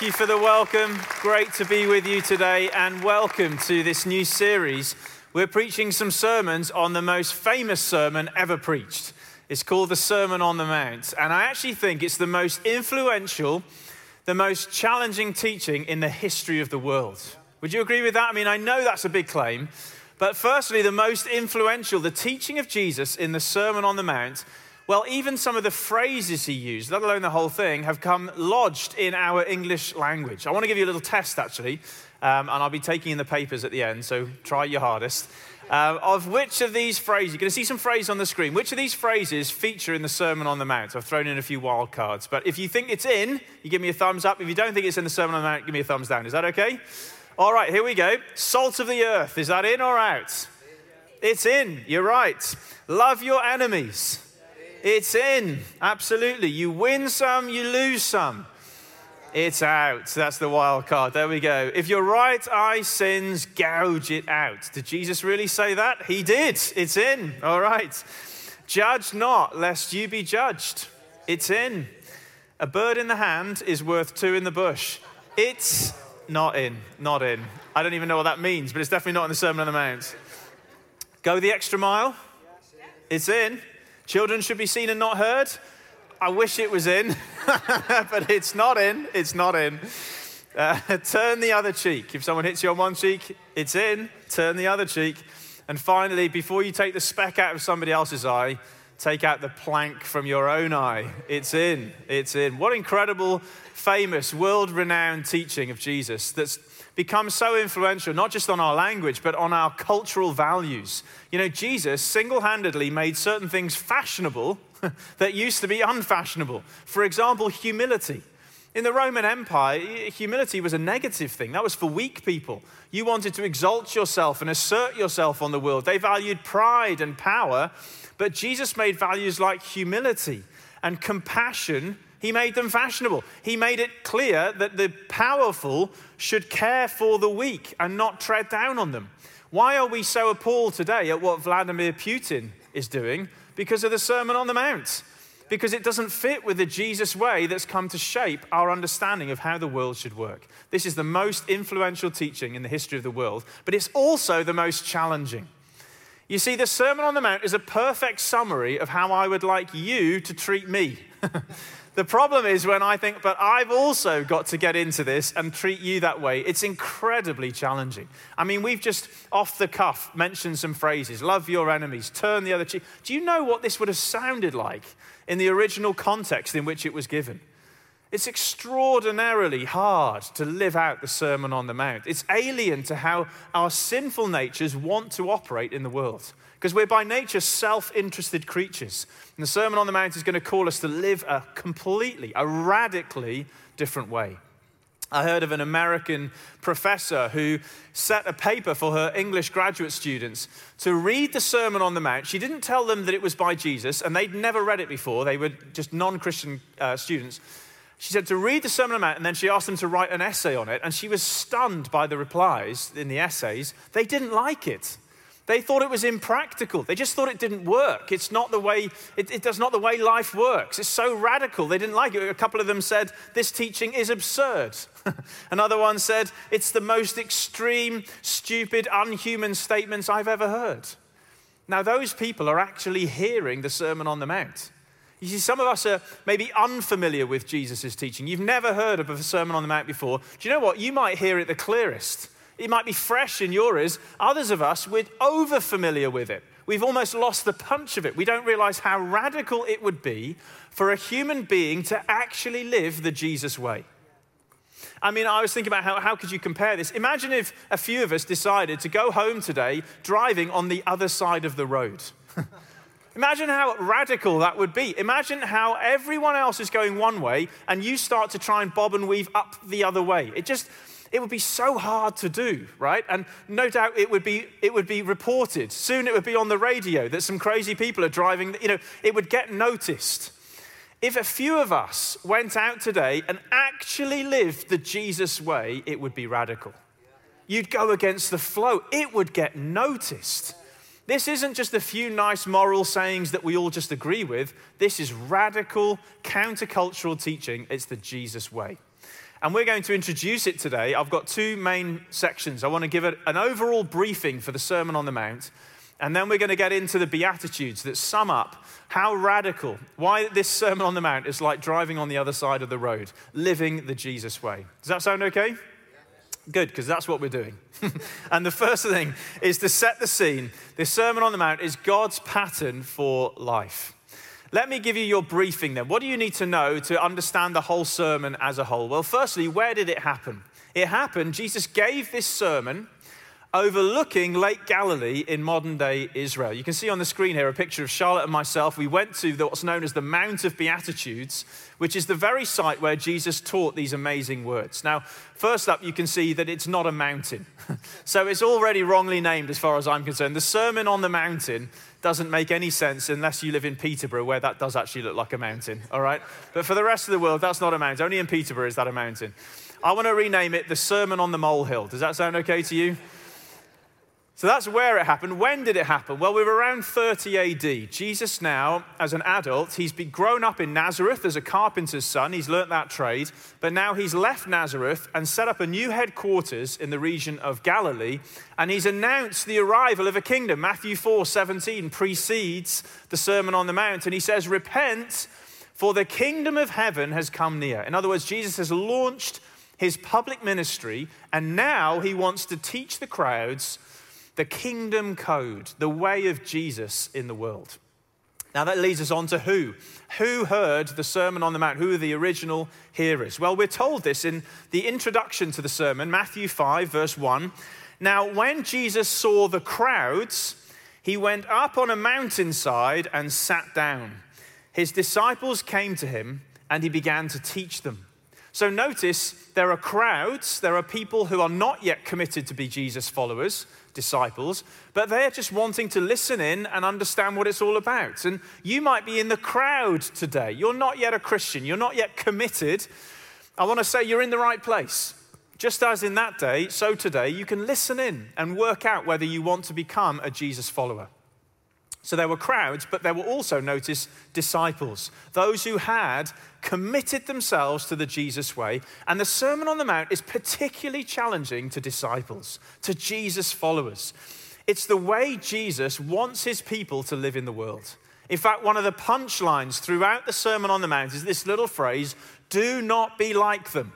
Thank you, for the welcome. Great to be with you today, and welcome to this new series. We're preaching some sermons on the most famous sermon ever preached. It's called the Sermon on the Mount, and I actually think it's the most influential, the most challenging teaching in the history of the world. Would you agree with that? I mean, I know that's a big claim, but firstly, the most influential, the teaching of Jesus in the Sermon on the Mount well, even some of the phrases he used, let alone the whole thing, have come lodged in our English language. I want to give you a little test, actually, um, and I'll be taking in the papers at the end, so try your hardest. Uh, of which of these phrases, you're going to see some phrases on the screen, which of these phrases feature in the Sermon on the Mount? I've thrown in a few wild cards, but if you think it's in, you give me a thumbs up. If you don't think it's in the Sermon on the Mount, give me a thumbs down. Is that okay? All right, here we go. Salt of the earth, is that in or out? It's in, you're right. Love your enemies. It's in, absolutely. You win some, you lose some. It's out. That's the wild card. There we go. If your right eye sins, gouge it out. Did Jesus really say that? He did. It's in. All right. Judge not, lest you be judged. It's in. A bird in the hand is worth two in the bush. It's not in. Not in. I don't even know what that means, but it's definitely not in the Sermon on the Mount. Go the extra mile. It's in. Children should be seen and not heard. I wish it was in, but it's not in. It's not in. Uh, turn the other cheek. If someone hits you on one cheek, it's in. Turn the other cheek. And finally, before you take the speck out of somebody else's eye, take out the plank from your own eye. It's in. It's in. What incredible, famous, world renowned teaching of Jesus that's become so influential, not just on our language, but on our cultural values. You know, Jesus single handedly made certain things fashionable that used to be unfashionable. For example, humility. In the Roman Empire, humility was a negative thing. That was for weak people. You wanted to exalt yourself and assert yourself on the world. They valued pride and power, but Jesus made values like humility and compassion he made them fashionable. He made it clear that the powerful should care for the weak and not tread down on them. Why are we so appalled today at what Vladimir Putin is doing? Because of the Sermon on the Mount. Because it doesn't fit with the Jesus way that's come to shape our understanding of how the world should work. This is the most influential teaching in the history of the world, but it's also the most challenging. You see, the Sermon on the Mount is a perfect summary of how I would like you to treat me. The problem is when I think, but I've also got to get into this and treat you that way. It's incredibly challenging. I mean, we've just off the cuff mentioned some phrases love your enemies, turn the other cheek. Do you know what this would have sounded like in the original context in which it was given? It's extraordinarily hard to live out the Sermon on the Mount. It's alien to how our sinful natures want to operate in the world because we're by nature self interested creatures. And the Sermon on the Mount is going to call us to live a completely, a radically different way. I heard of an American professor who set a paper for her English graduate students to read the Sermon on the Mount. She didn't tell them that it was by Jesus, and they'd never read it before. They were just non Christian uh, students. She said to read the Sermon on the Mount, and then she asked them to write an essay on it. And she was stunned by the replies in the essays. They didn't like it. They thought it was impractical. They just thought it didn't work. It's not the way, it, it does not the way life works. It's so radical. They didn't like it. A couple of them said, This teaching is absurd. Another one said, It's the most extreme, stupid, unhuman statements I've ever heard. Now, those people are actually hearing the Sermon on the Mount. You see, some of us are maybe unfamiliar with Jesus' teaching. You've never heard of a Sermon on the Mount before. Do you know what? You might hear it the clearest it might be fresh in your ears. Others of us, we're over familiar with it. We've almost lost the punch of it. We don't realize how radical it would be for a human being to actually live the Jesus way. I mean, I was thinking about how, how could you compare this? Imagine if a few of us decided to go home today driving on the other side of the road. Imagine how radical that would be. Imagine how everyone else is going one way and you start to try and bob and weave up the other way. It just, it would be so hard to do, right? And no doubt it would be, it would be reported. Soon it would be on the radio that some crazy people are driving, you know, it would get noticed. If a few of us went out today and actually lived the Jesus way, it would be radical. You'd go against the flow, it would get noticed. This isn't just a few nice moral sayings that we all just agree with. This is radical, countercultural teaching. It's the Jesus way. And we're going to introduce it today. I've got two main sections. I want to give it an overall briefing for the Sermon on the Mount. And then we're going to get into the Beatitudes that sum up how radical, why this Sermon on the Mount is like driving on the other side of the road, living the Jesus way. Does that sound okay? Good, because that's what we're doing. and the first thing is to set the scene. This Sermon on the Mount is God's pattern for life. Let me give you your briefing then. What do you need to know to understand the whole sermon as a whole? Well, firstly, where did it happen? It happened, Jesus gave this sermon overlooking Lake Galilee in modern day Israel. You can see on the screen here a picture of Charlotte and myself. We went to what's known as the Mount of Beatitudes, which is the very site where Jesus taught these amazing words. Now, first up, you can see that it's not a mountain. so it's already wrongly named as far as I'm concerned. The Sermon on the Mountain doesn't make any sense unless you live in Peterborough, where that does actually look like a mountain, all right? But for the rest of the world, that's not a mountain. Only in Peterborough is that a mountain. I want to rename it the Sermon on the Molehill. Does that sound okay to you? So that's where it happened. When did it happen? Well, we were around 30 AD. Jesus, now, as an adult, he's been grown up in Nazareth as a carpenter's son. He's learnt that trade. But now he's left Nazareth and set up a new headquarters in the region of Galilee. And he's announced the arrival of a kingdom. Matthew 4 17 precedes the Sermon on the Mount. And he says, Repent, for the kingdom of heaven has come near. In other words, Jesus has launched his public ministry. And now he wants to teach the crowds the kingdom code, the way of Jesus in the world. Now that leads us on to who? Who heard the Sermon on the Mount? Who are the original hearers? Well, we're told this in the introduction to the sermon, Matthew 5, verse 1. Now, when Jesus saw the crowds, he went up on a mountainside and sat down. His disciples came to him and he began to teach them. So notice there are crowds, there are people who are not yet committed to be Jesus followers disciples, but they're just wanting to listen in and understand what it's all about. And you might be in the crowd today. You're not yet a Christian, you're not yet committed. I want to say you're in the right place. Just as in that day, so today, you can listen in and work out whether you want to become a Jesus follower. So there were crowds, but there were also, notice, disciples, those who had committed themselves to the Jesus way. And the Sermon on the Mount is particularly challenging to disciples, to Jesus followers. It's the way Jesus wants his people to live in the world. In fact, one of the punchlines throughout the Sermon on the Mount is this little phrase do not be like them.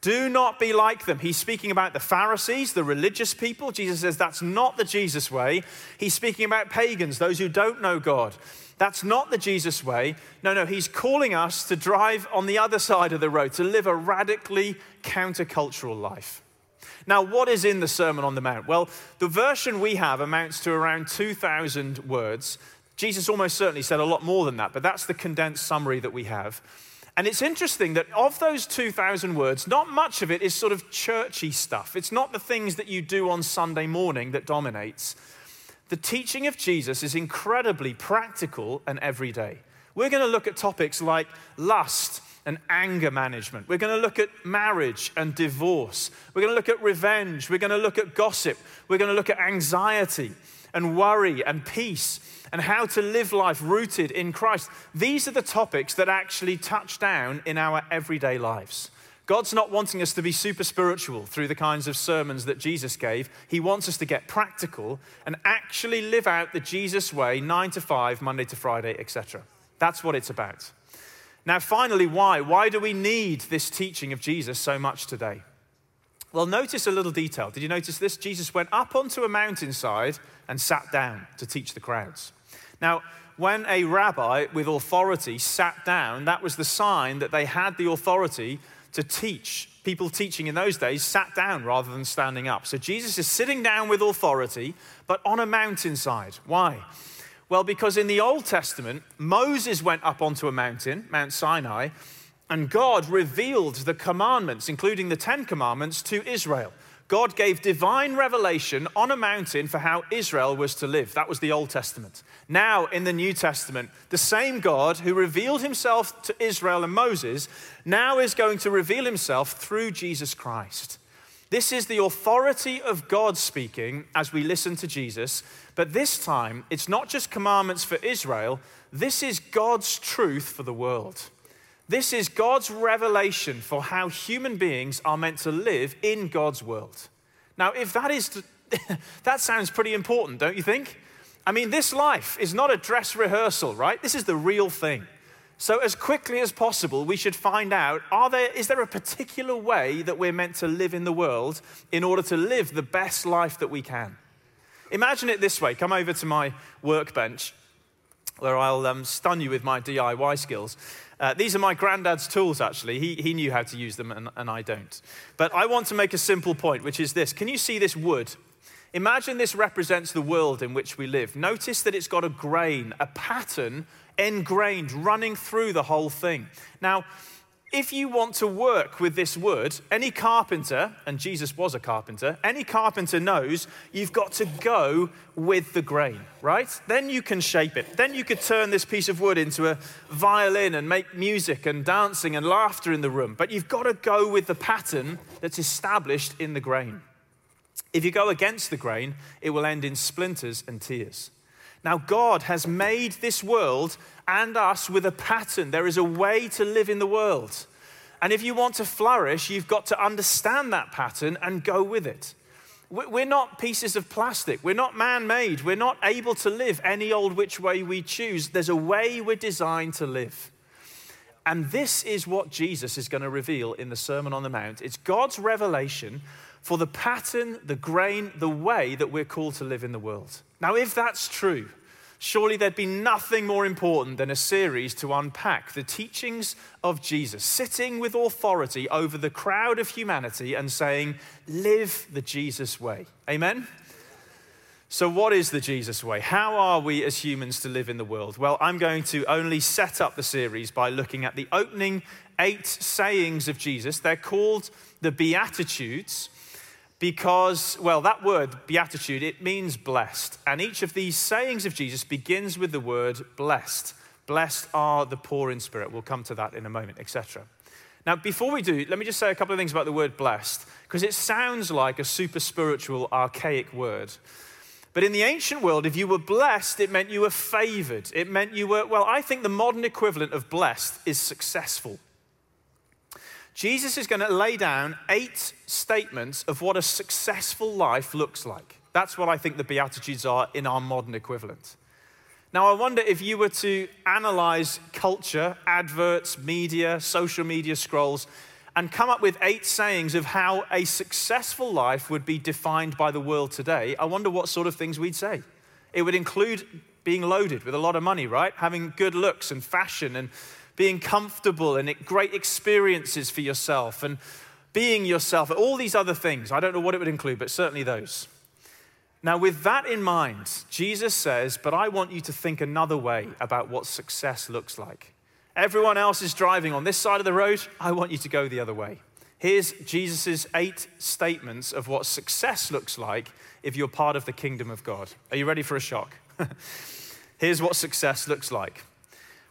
Do not be like them. He's speaking about the Pharisees, the religious people. Jesus says that's not the Jesus way. He's speaking about pagans, those who don't know God. That's not the Jesus way. No, no, he's calling us to drive on the other side of the road, to live a radically countercultural life. Now, what is in the Sermon on the Mount? Well, the version we have amounts to around 2,000 words. Jesus almost certainly said a lot more than that, but that's the condensed summary that we have. And it's interesting that of those 2,000 words, not much of it is sort of churchy stuff. It's not the things that you do on Sunday morning that dominates. The teaching of Jesus is incredibly practical and everyday. We're going to look at topics like lust and anger management. We're going to look at marriage and divorce. We're going to look at revenge. We're going to look at gossip. We're going to look at anxiety and worry and peace and how to live life rooted in Christ. These are the topics that actually touch down in our everyday lives. God's not wanting us to be super spiritual through the kinds of sermons that Jesus gave. He wants us to get practical and actually live out the Jesus way, nine to five, Monday to Friday, etc. That's what it's about. Now, finally, why? Why do we need this teaching of Jesus so much today? Well, notice a little detail. Did you notice this? Jesus went up onto a mountainside and sat down to teach the crowds. Now, when a rabbi with authority sat down, that was the sign that they had the authority to teach. People teaching in those days sat down rather than standing up. So Jesus is sitting down with authority, but on a mountainside. Why? Well, because in the Old Testament, Moses went up onto a mountain, Mount Sinai, and God revealed the commandments, including the Ten Commandments, to Israel. God gave divine revelation on a mountain for how Israel was to live. That was the Old Testament. Now, in the New Testament, the same God who revealed himself to Israel and Moses now is going to reveal himself through Jesus Christ. This is the authority of God speaking as we listen to Jesus, but this time it's not just commandments for Israel, this is God's truth for the world. This is God's revelation for how human beings are meant to live in God's world. Now, if that is, to, that sounds pretty important, don't you think? I mean, this life is not a dress rehearsal, right? This is the real thing. So, as quickly as possible, we should find out are there, is there a particular way that we're meant to live in the world in order to live the best life that we can? Imagine it this way come over to my workbench where I'll um, stun you with my DIY skills. Uh, these are my granddad's tools, actually. He, he knew how to use them, and, and I don't. But I want to make a simple point, which is this Can you see this wood? Imagine this represents the world in which we live. Notice that it's got a grain, a pattern ingrained, running through the whole thing. Now, if you want to work with this wood, any carpenter, and Jesus was a carpenter, any carpenter knows you've got to go with the grain, right? Then you can shape it. Then you could turn this piece of wood into a violin and make music and dancing and laughter in the room. But you've got to go with the pattern that's established in the grain. If you go against the grain, it will end in splinters and tears. Now, God has made this world and us with a pattern. There is a way to live in the world. And if you want to flourish, you've got to understand that pattern and go with it. We're not pieces of plastic. We're not man made. We're not able to live any old which way we choose. There's a way we're designed to live. And this is what Jesus is going to reveal in the Sermon on the Mount. It's God's revelation for the pattern, the grain, the way that we're called to live in the world. Now, if that's true, surely there'd be nothing more important than a series to unpack the teachings of Jesus, sitting with authority over the crowd of humanity and saying, Live the Jesus way. Amen? So, what is the Jesus way? How are we as humans to live in the world? Well, I'm going to only set up the series by looking at the opening eight sayings of Jesus. They're called the Beatitudes because, well, that word, beatitude, it means blessed. And each of these sayings of Jesus begins with the word blessed. Blessed are the poor in spirit. We'll come to that in a moment, etc. Now, before we do, let me just say a couple of things about the word blessed, because it sounds like a super spiritual, archaic word. But in the ancient world, if you were blessed, it meant you were favored. It meant you were, well, I think the modern equivalent of blessed is successful. Jesus is going to lay down eight statements of what a successful life looks like. That's what I think the Beatitudes are in our modern equivalent. Now, I wonder if you were to analyze culture, adverts, media, social media scrolls, and come up with eight sayings of how a successful life would be defined by the world today, I wonder what sort of things we'd say. It would include being loaded with a lot of money, right? Having good looks and fashion and being comfortable and great experiences for yourself and being yourself, all these other things. I don't know what it would include, but certainly those. Now, with that in mind, Jesus says, But I want you to think another way about what success looks like. Everyone else is driving on this side of the road. I want you to go the other way. Here's Jesus' eight statements of what success looks like if you're part of the kingdom of God. Are you ready for a shock? Here's what success looks like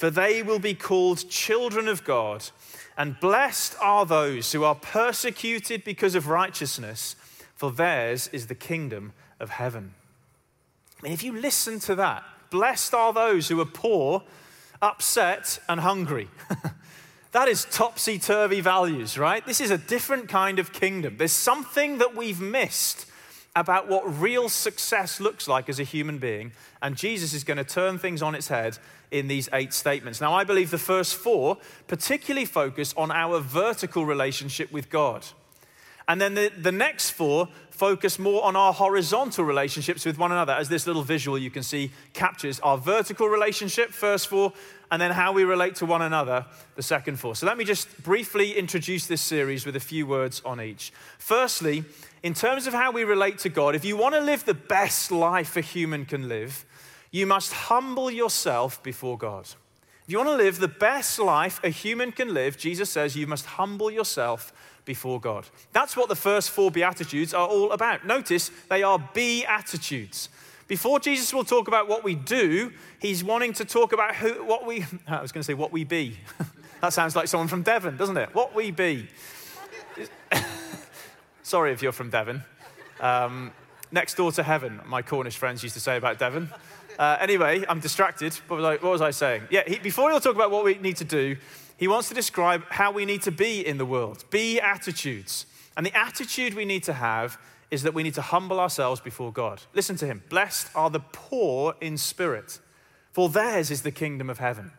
for they will be called children of God. And blessed are those who are persecuted because of righteousness, for theirs is the kingdom of heaven. I mean, if you listen to that, blessed are those who are poor, upset, and hungry. that is topsy turvy values, right? This is a different kind of kingdom. There's something that we've missed about what real success looks like as a human being, and Jesus is going to turn things on its head in these eight statements. Now, I believe the first four particularly focus on our vertical relationship with God. And then the, the next four focus more on our horizontal relationships with one another, as this little visual you can see captures our vertical relationship, first four, and then how we relate to one another, the second four. So let me just briefly introduce this series with a few words on each. Firstly, in terms of how we relate to God, if you want to live the best life a human can live, you must humble yourself before God. If you want to live the best life a human can live, Jesus says you must humble yourself before God. That's what the first four Beatitudes are all about. Notice they are Beatitudes. Before Jesus will talk about what we do, he's wanting to talk about who, what we, I was going to say what we be. that sounds like someone from Devon, doesn't it? What we be. Sorry if you're from Devon. Um, next door to heaven, my Cornish friends used to say about Devon. Uh, anyway, I'm distracted. I, what was I saying? Yeah, he, before he'll talk about what we need to do, he wants to describe how we need to be in the world. Be attitudes. And the attitude we need to have is that we need to humble ourselves before God. Listen to him. Blessed are the poor in spirit, for theirs is the kingdom of heaven.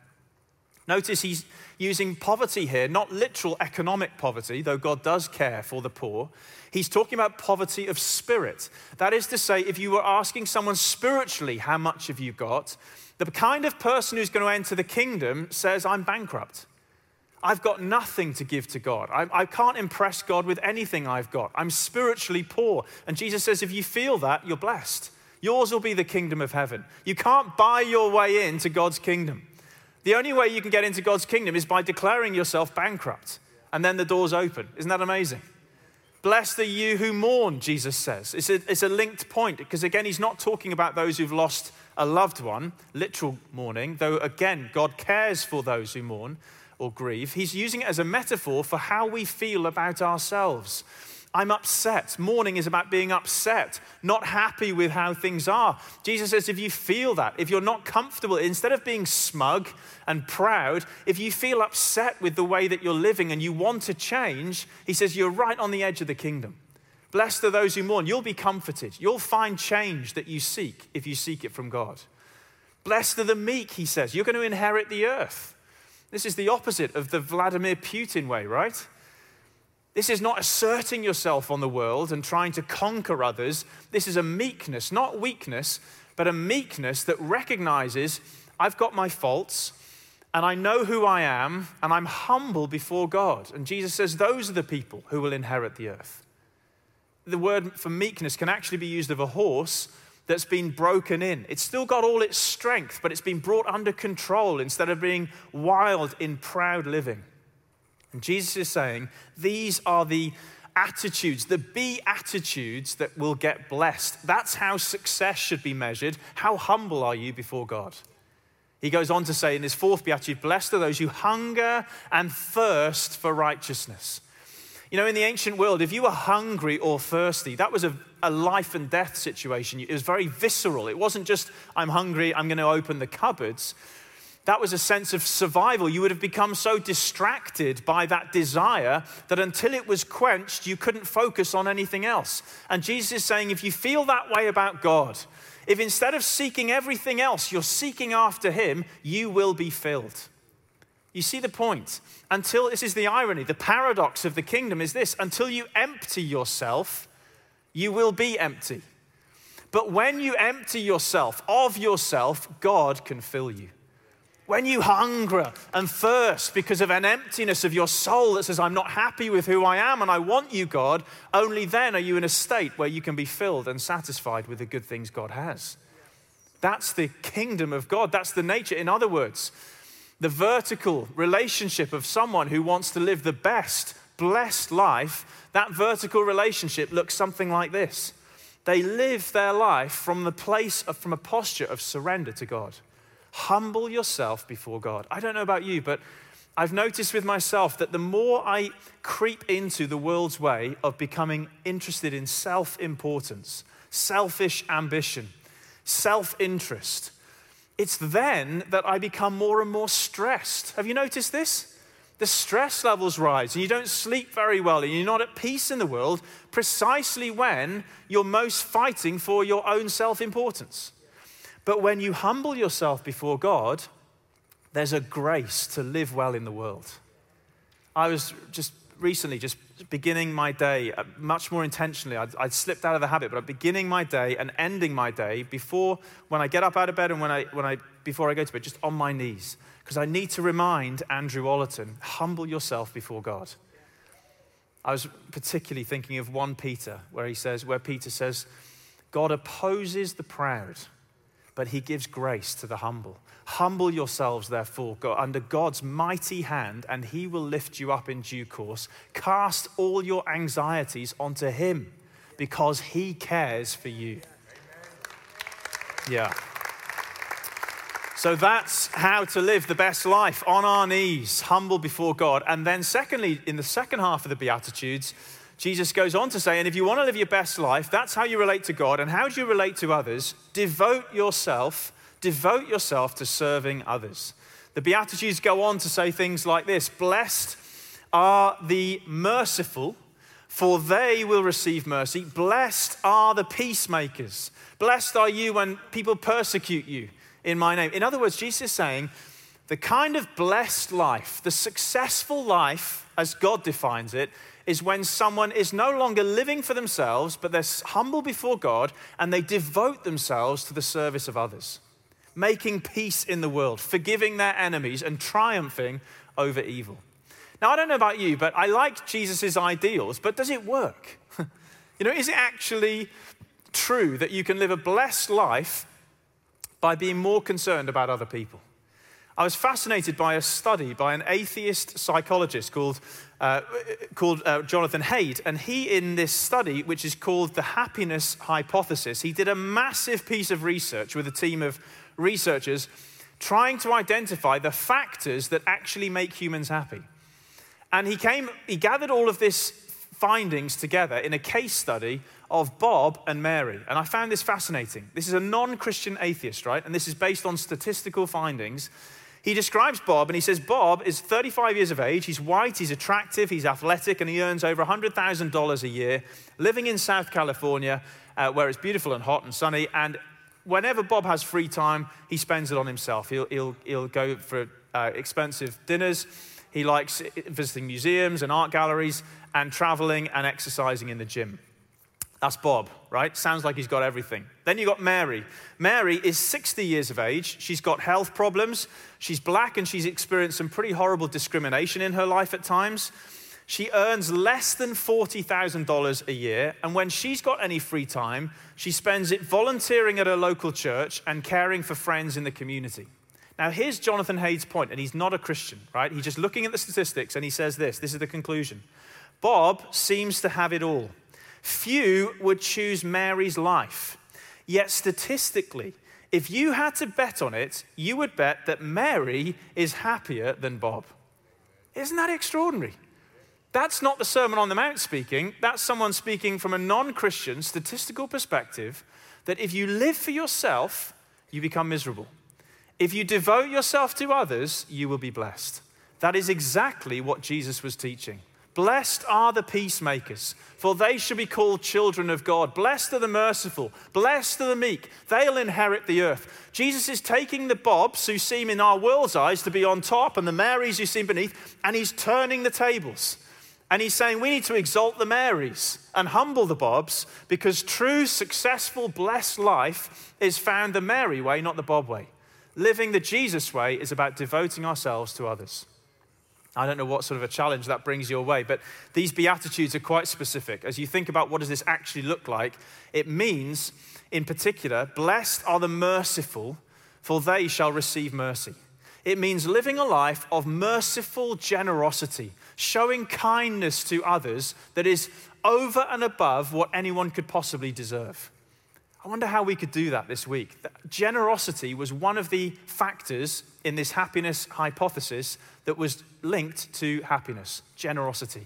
Notice he's using poverty here, not literal economic poverty, though God does care for the poor. He's talking about poverty of spirit. That is to say, if you were asking someone spiritually, how much have you got? The kind of person who's going to enter the kingdom says, I'm bankrupt. I've got nothing to give to God. I, I, can't impress God with anything I've got. I'm spiritually poor. And Jesus says, if you feel that, you're blessed. Yours will be the kingdom of heaven. You can't buy your way into God's kingdom. The only way you can get into God's kingdom is by declaring yourself bankrupt. And then the doors open. Isn't that amazing? Blessed are you who mourn, Jesus says. It's a, it's a linked point because, again, he's not talking about those who've lost a loved one, literal mourning, though, again, God cares for those who mourn or grieve. He's using it as a metaphor for how we feel about ourselves. I'm upset. Mourning is about being upset, not happy with how things are. Jesus says if you feel that, if you're not comfortable, instead of being smug and proud, if you feel upset with the way that you're living and you want to change, he says you're right on the edge of the kingdom. Blessed are those who mourn. You'll be comforted. You'll find change that you seek if you seek it from God. Blessed are the meek, he says. You're going to inherit the earth. This is the opposite of the Vladimir Putin way, right? This is not asserting yourself on the world and trying to conquer others. This is a meekness, not weakness, but a meekness that recognizes I've got my faults and I know who I am and I'm humble before God. And Jesus says those are the people who will inherit the earth. The word for meekness can actually be used of a horse that's been broken in. It's still got all its strength, but it's been brought under control instead of being wild in proud living. And Jesus is saying these are the attitudes, the be attitudes that will get blessed. That's how success should be measured. How humble are you before God? He goes on to say in his fourth beatitude, Blessed are those who hunger and thirst for righteousness. You know, in the ancient world, if you were hungry or thirsty, that was a, a life and death situation. It was very visceral. It wasn't just, I'm hungry, I'm going to open the cupboards. That was a sense of survival. You would have become so distracted by that desire that until it was quenched, you couldn't focus on anything else. And Jesus is saying, if you feel that way about God, if instead of seeking everything else, you're seeking after Him, you will be filled. You see the point? Until, this is the irony, the paradox of the kingdom is this until you empty yourself, you will be empty. But when you empty yourself of yourself, God can fill you. When you hunger and thirst because of an emptiness of your soul that says, I'm not happy with who I am and I want you, God, only then are you in a state where you can be filled and satisfied with the good things God has. That's the kingdom of God. That's the nature. In other words, the vertical relationship of someone who wants to live the best, blessed life, that vertical relationship looks something like this. They live their life from the place of, from a posture of surrender to God. Humble yourself before God. I don't know about you, but I've noticed with myself that the more I creep into the world's way of becoming interested in self importance, selfish ambition, self interest, it's then that I become more and more stressed. Have you noticed this? The stress levels rise and you don't sleep very well and you're not at peace in the world precisely when you're most fighting for your own self importance. But when you humble yourself before God, there's a grace to live well in the world. I was just recently just beginning my day uh, much more intentionally. I'd, I'd, slipped out of the habit, but I'm beginning my day and ending my day before when I get up out of bed and when I, when I, before I go to bed, just on my knees. Because I need to remind Andrew Ollerton humble yourself before God. I was particularly thinking of 1 Peter, where he says, where Peter says, God opposes the proud, but he gives grace to the humble. Humble yourselves, therefore, under God's mighty hand, and he will lift you up in due course. Cast all your anxieties onto him because he cares for you. Yeah. So that's how to live the best life on our knees, humble before God. And then, secondly, in the second half of the Beatitudes, Jesus goes on to say, and if you want to live your best life, that's how you relate to God. And how do you relate to others? Devote yourself, devote yourself to serving others. The Beatitudes go on to say things like this Blessed are the merciful, for they will receive mercy. Blessed are the peacemakers. Blessed are you when people persecute you in my name. In other words, Jesus is saying the kind of blessed life, the successful life, as God defines it, is when someone is no longer living for themselves, but they're humble before God and they devote themselves to the service of others, making peace in the world, forgiving their enemies, and triumphing over evil. Now, I don't know about you, but I like Jesus' ideals, but does it work? you know, is it actually true that you can live a blessed life by being more concerned about other people. I was fascinated by a study by an atheist psychologist called, uh, called uh, Jonathan Haidt. And he, in this study, which is called the happiness hypothesis, he did a massive piece of research with a team of researchers trying to identify the factors that actually make humans happy. And he came, he gathered all of this findings together in a case study of Bob and Mary. And I found this fascinating. This is a non Christian atheist, right? And this is based on statistical findings. He describes Bob and he says Bob is 35 years of age. He's white, he's attractive, he's athletic, and he earns over $100,000 a year living in South California uh, where it's beautiful and hot and sunny. And whenever Bob has free time, he spends it on himself. He'll, he'll, he'll go for uh, expensive dinners. He likes visiting museums and art galleries and traveling and exercising in the gym. That's Bob, right? Sounds like he's got everything. Then you got Mary. Mary is 60 years of age. She's got health problems. She's black and she's experienced some pretty horrible discrimination in her life at times. She earns less than $40,000 a year. And when she's got any free time, she spends it volunteering at her local church and caring for friends in the community. Now, here's Jonathan Haidt's point, and he's not a Christian, right? He's just looking at the statistics and he says this this is the conclusion Bob seems to have it all. Few would choose Mary's life. Yet statistically, if you had to bet on it, you would bet that Mary is happier than Bob. Isn't that extraordinary? That's not the Sermon on the Mount speaking. That's someone speaking from a non Christian statistical perspective that if you live for yourself, you become miserable. If you devote yourself to others, you will be blessed. That is exactly what Jesus was teaching. Blessed are the peacemakers, for they shall be called children of God. Blessed are the merciful. Blessed are the meek. They'll inherit the earth. Jesus is taking the Bobs who seem in our world's eyes to be on top and the Marys who seem beneath, and he's turning the tables. And he's saying we need to exalt the Marys and humble the Bobs because true, successful, blessed life is found the Mary way, not the Bob way. Living the Jesus way is about devoting ourselves to others. I don't know what sort of a challenge that brings your way, but these Beatitudes are quite specific. As you think about what does this actually look like, it means, in particular, blessed are the merciful, for they shall receive mercy. It means living a life of merciful generosity, showing kindness to others that is over and above what anyone could possibly deserve. I wonder how we could do that this week. Generosity was one of the factors in this happiness hypothesis that was linked to happiness generosity.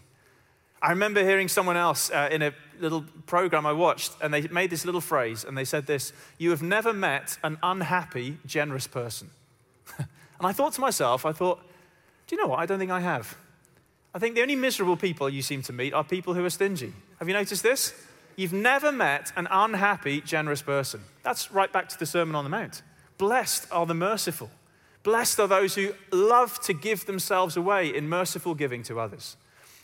I remember hearing someone else uh, in a little program I watched, and they made this little phrase, and they said this You have never met an unhappy, generous person. and I thought to myself, I thought, Do you know what? I don't think I have. I think the only miserable people you seem to meet are people who are stingy. Have you noticed this? You've never met an unhappy, generous person. That's right back to the Sermon on the Mount. Blessed are the merciful. Blessed are those who love to give themselves away in merciful giving to others.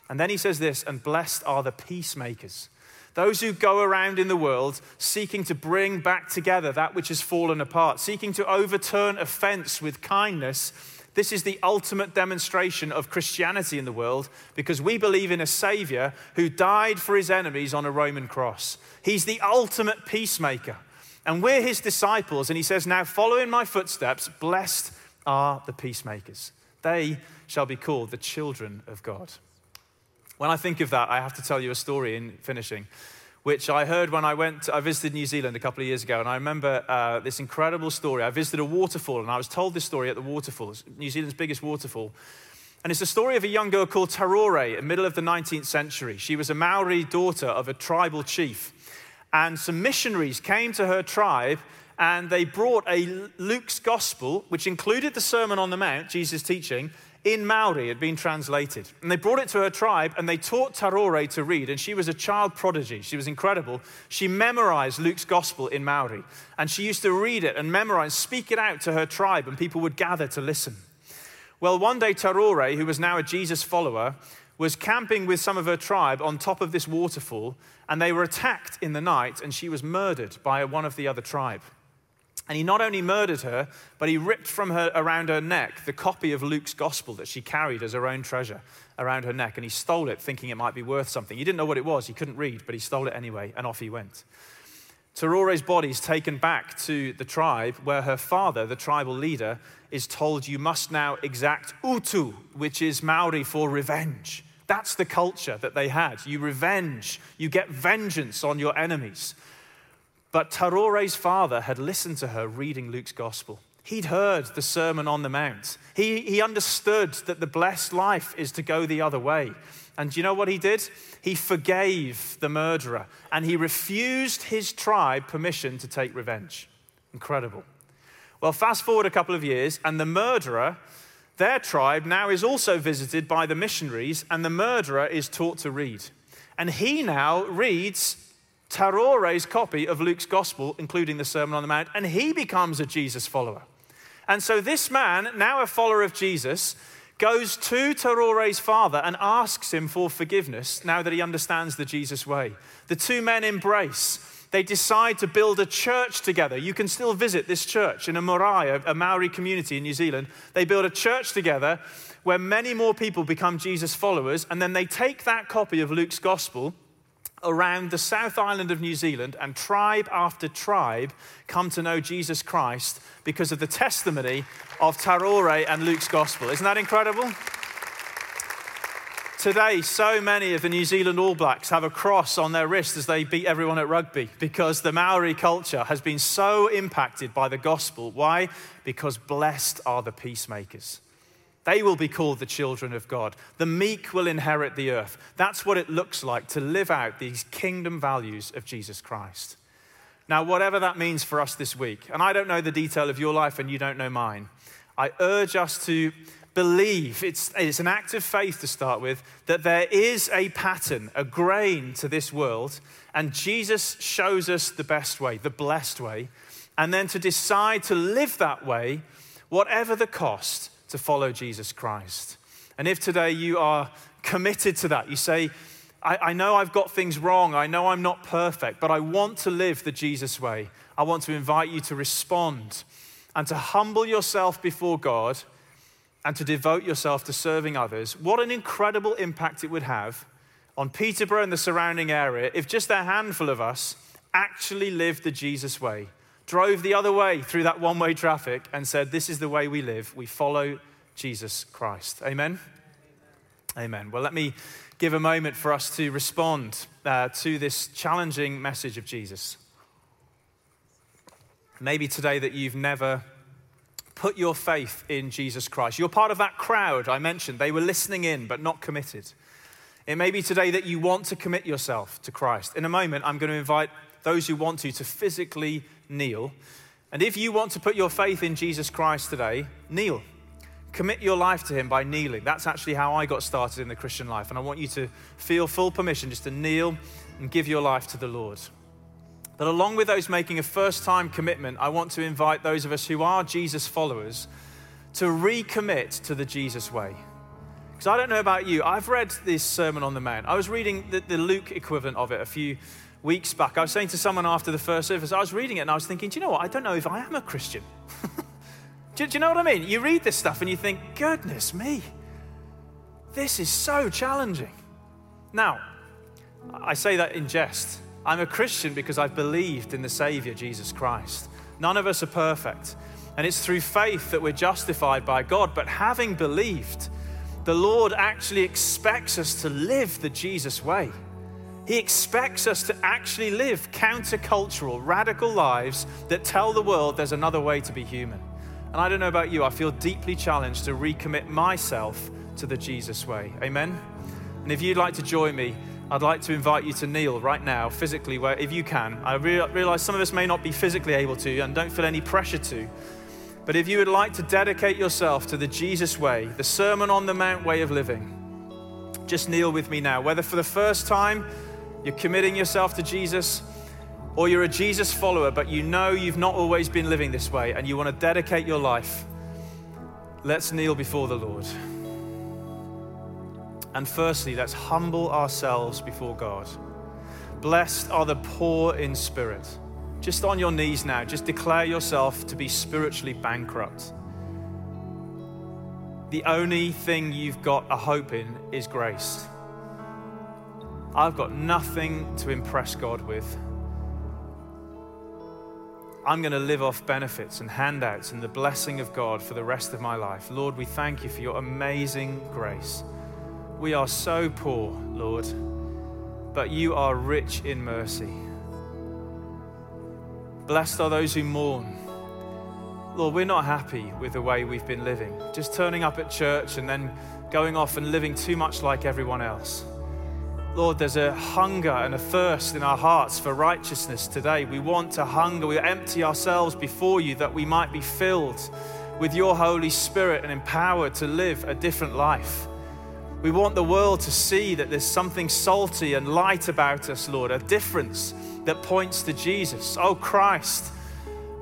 And then he says this, and blessed are the peacemakers. Those who go around in the world seeking to bring back together that which has fallen apart, seeking to overturn offense with kindness, This is the ultimate demonstration of Christianity in the world because we believe in a Savior who died for his enemies on a Roman cross. He's the ultimate peacemaker. And we're his disciples. And he says, Now follow in my footsteps. Blessed are the peacemakers. They shall be called the children of God. When I think of that, I have to tell you a story in finishing which I heard when I went, I visited New Zealand a couple of years ago, and I remember uh, this incredible story. I visited a waterfall, and I was told this story at the waterfall, New Zealand's biggest waterfall. And it's the story of a young girl called Tarore in the middle of the 19th century. She was a Maori daughter of a tribal chief. And some missionaries came to her tribe and they brought a Luke's gospel, which included the Sermon on the Mount, Jesus' teaching, in Maori, had been translated. And they brought it to her tribe and they taught Tarore to read. And she was a child prodigy. She was incredible. She memorized Luke's gospel in Maori. And she used to read it and memorize, speak it out to her tribe, and people would gather to listen. Well, one day, Tarore, who was now a Jesus follower, was camping with some of her tribe on top of this waterfall, and they were attacked in the night, and she was murdered by one of the other tribe. And he not only murdered her, but he ripped from her around her neck the copy of Luke's gospel that she carried as her own treasure around her neck. And he stole it, thinking it might be worth something. He didn't know what it was, he couldn't read, but he stole it anyway, and off he went. Tarore's body is taken back to the tribe where her father, the tribal leader, is told, You must now exact utu, which is Maori for revenge. That's the culture that they had. You revenge, you get vengeance on your enemies. But Tarore's father had listened to her reading Luke's gospel. He'd heard the Sermon on the Mount. He, he understood that the blessed life is to go the other way. And do you know what he did? He forgave the murderer and he refused his tribe permission to take revenge. Incredible. Well, fast forward a couple of years, and the murderer, their tribe, now is also visited by the missionaries, and the murderer is taught to read. And he now reads Tarore's copy of Luke's gospel, including the Sermon on the Mount, and he becomes a Jesus follower. And so this man, now a follower of Jesus, goes to Tarore's father and asks him for forgiveness now that he understands the Jesus way. The two men embrace. They decide to build a church together. You can still visit this church in a marae, a Maori community in New Zealand. They build a church together where many more people become Jesus followers, and then they take that copy of Luke's gospel around the South Island of New Zealand, and tribe after tribe come to know Jesus Christ because of the testimony of Tarore and Luke's gospel. Isn't that incredible? Today, so many of the New Zealand All Blacks have a cross on their wrist as they beat everyone at rugby because the Maori culture has been so impacted by the gospel. Why? Because blessed are the peacemakers. They will be called the children of God. The meek will inherit the earth. That's what it looks like to live out these kingdom values of Jesus Christ. Now, whatever that means for us this week, and I don't know the detail of your life and you don't know mine, I urge us to believe, it's, it's an act of faith to start with, that there is a pattern, a grain to this world, and Jesus shows us the best way, the blessed way, and then to decide to live that way, whatever the cost to follow Jesus Christ. And if today you are committed to that, you say, I, I, know I've got things wrong, I know I'm not perfect, but I want to live the Jesus way. I want to invite you to respond and to humble yourself before God and to devote yourself to serving others. What an incredible impact it would have on Peterborough and the surrounding area if just a handful of us actually lived the Jesus way drove the other way through that one way traffic and said, This is the way we live. We follow Jesus Christ. Amen? Amen. Well, let me give a moment for us to respond uh, to this challenging message of Jesus. Maybe today that you've never put your faith in Jesus Christ. You're part of that crowd I mentioned. They were listening in, but not committed. It may be today that you want to commit yourself to Christ. In a moment, I'm going to invite those who want to to physically kneel. And if you want to put your faith in Jesus Christ today, kneel. Commit your life to Him by kneeling. That's actually how I got started in the Christian life. And I want you to feel full permission just to kneel and give your life to the Lord. But along with those making a first time commitment, I want to invite those of us who are Jesus followers to recommit to the Jesus way. Because I don't know about you, I've read this Sermon on the Mount. I was reading the, the Luke equivalent of it a few weeks back. I was saying to someone after the first service, I was reading it and I was thinking, do you know what? I don't know if I am a Christian. do Do, you know what I mean? You read this stuff and you think, goodness me, this is so challenging. Now, I say that in jest. I'm a Christian because I've believed in the Savior, Jesus Christ. None of us are perfect. And it's through faith that we're justified by God. But having believed, the Lord actually expects us to live the Jesus way. He expects us to actually live countercultural, radical lives that tell the world there's another way to be human. And I don't know about you, I feel deeply challenged to recommit myself to the Jesus way. Amen? And if you'd like to join me, I'd like to invite you to kneel right now, physically, where if you can. I realize some of us may not be physically able to and don't feel any pressure to. But if you would like to dedicate yourself to the Jesus way, the Sermon on the Mount way of living, just kneel with me now. Whether for the first time you're committing yourself to Jesus, or you're a Jesus follower, but you know you've not always been living this way and you want to dedicate your life, let's kneel before the Lord. And firstly, let's humble ourselves before God. Blessed are the poor in spirit. Just on your knees now, just declare yourself to be spiritually bankrupt. The only thing you've got a hope in is grace. I've got nothing to impress God with. I'm going to live off benefits and handouts and the blessing of God for the rest of my life. Lord, we thank you for your amazing grace. We are so poor, Lord, but you are rich in mercy. Blessed are those who mourn. Lord, we're not happy with the way we've been living, just turning up at church and then going off and living too much like everyone else. Lord, there's a hunger and a thirst in our hearts for righteousness today. We want to hunger, we empty ourselves before you that we might be filled with your Holy Spirit and empowered to live a different life. We want the world to see that there's something salty and light about us, Lord, a difference that points to Jesus. Oh, Christ,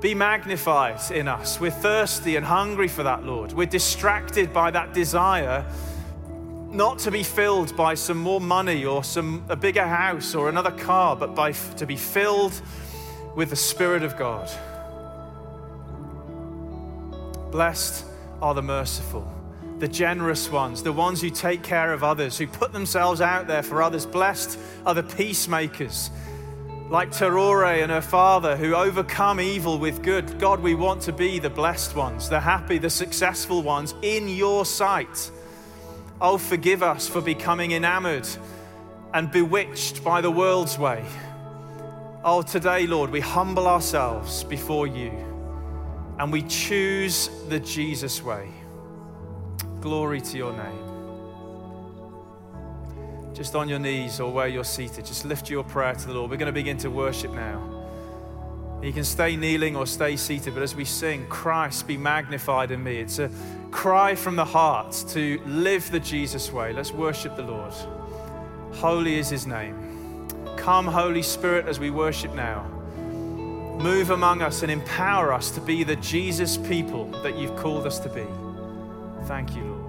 be magnified in us. We're thirsty and hungry for that, Lord. We're distracted by that desire not to be filled by some more money or some a bigger house or another car, but by to be filled with the Spirit of God. Blessed are the merciful the generous ones, the ones who take care of others, who put themselves out there for others. Blessed are the peacemakers, like Terore and her father, who overcome evil with good. God, we want to be the blessed ones, the happy, the successful ones in your sight. Oh, forgive us for becoming enamored and bewitched by the world's way. Oh, today, Lord, we humble ourselves before you and we choose the Jesus way. Glory to your name. Just on your knees or where you're seated, just lift your prayer to the Lord. We're going to begin to worship now. You can stay kneeling or stay seated, but as we sing, Christ be magnified in me, it's a cry from the heart to live the Jesus way. Let's worship the Lord. Holy is his name. Come, Holy Spirit, as we worship now. Move among us and empower us to be the Jesus people that you've called us to be. Thank you, Lord.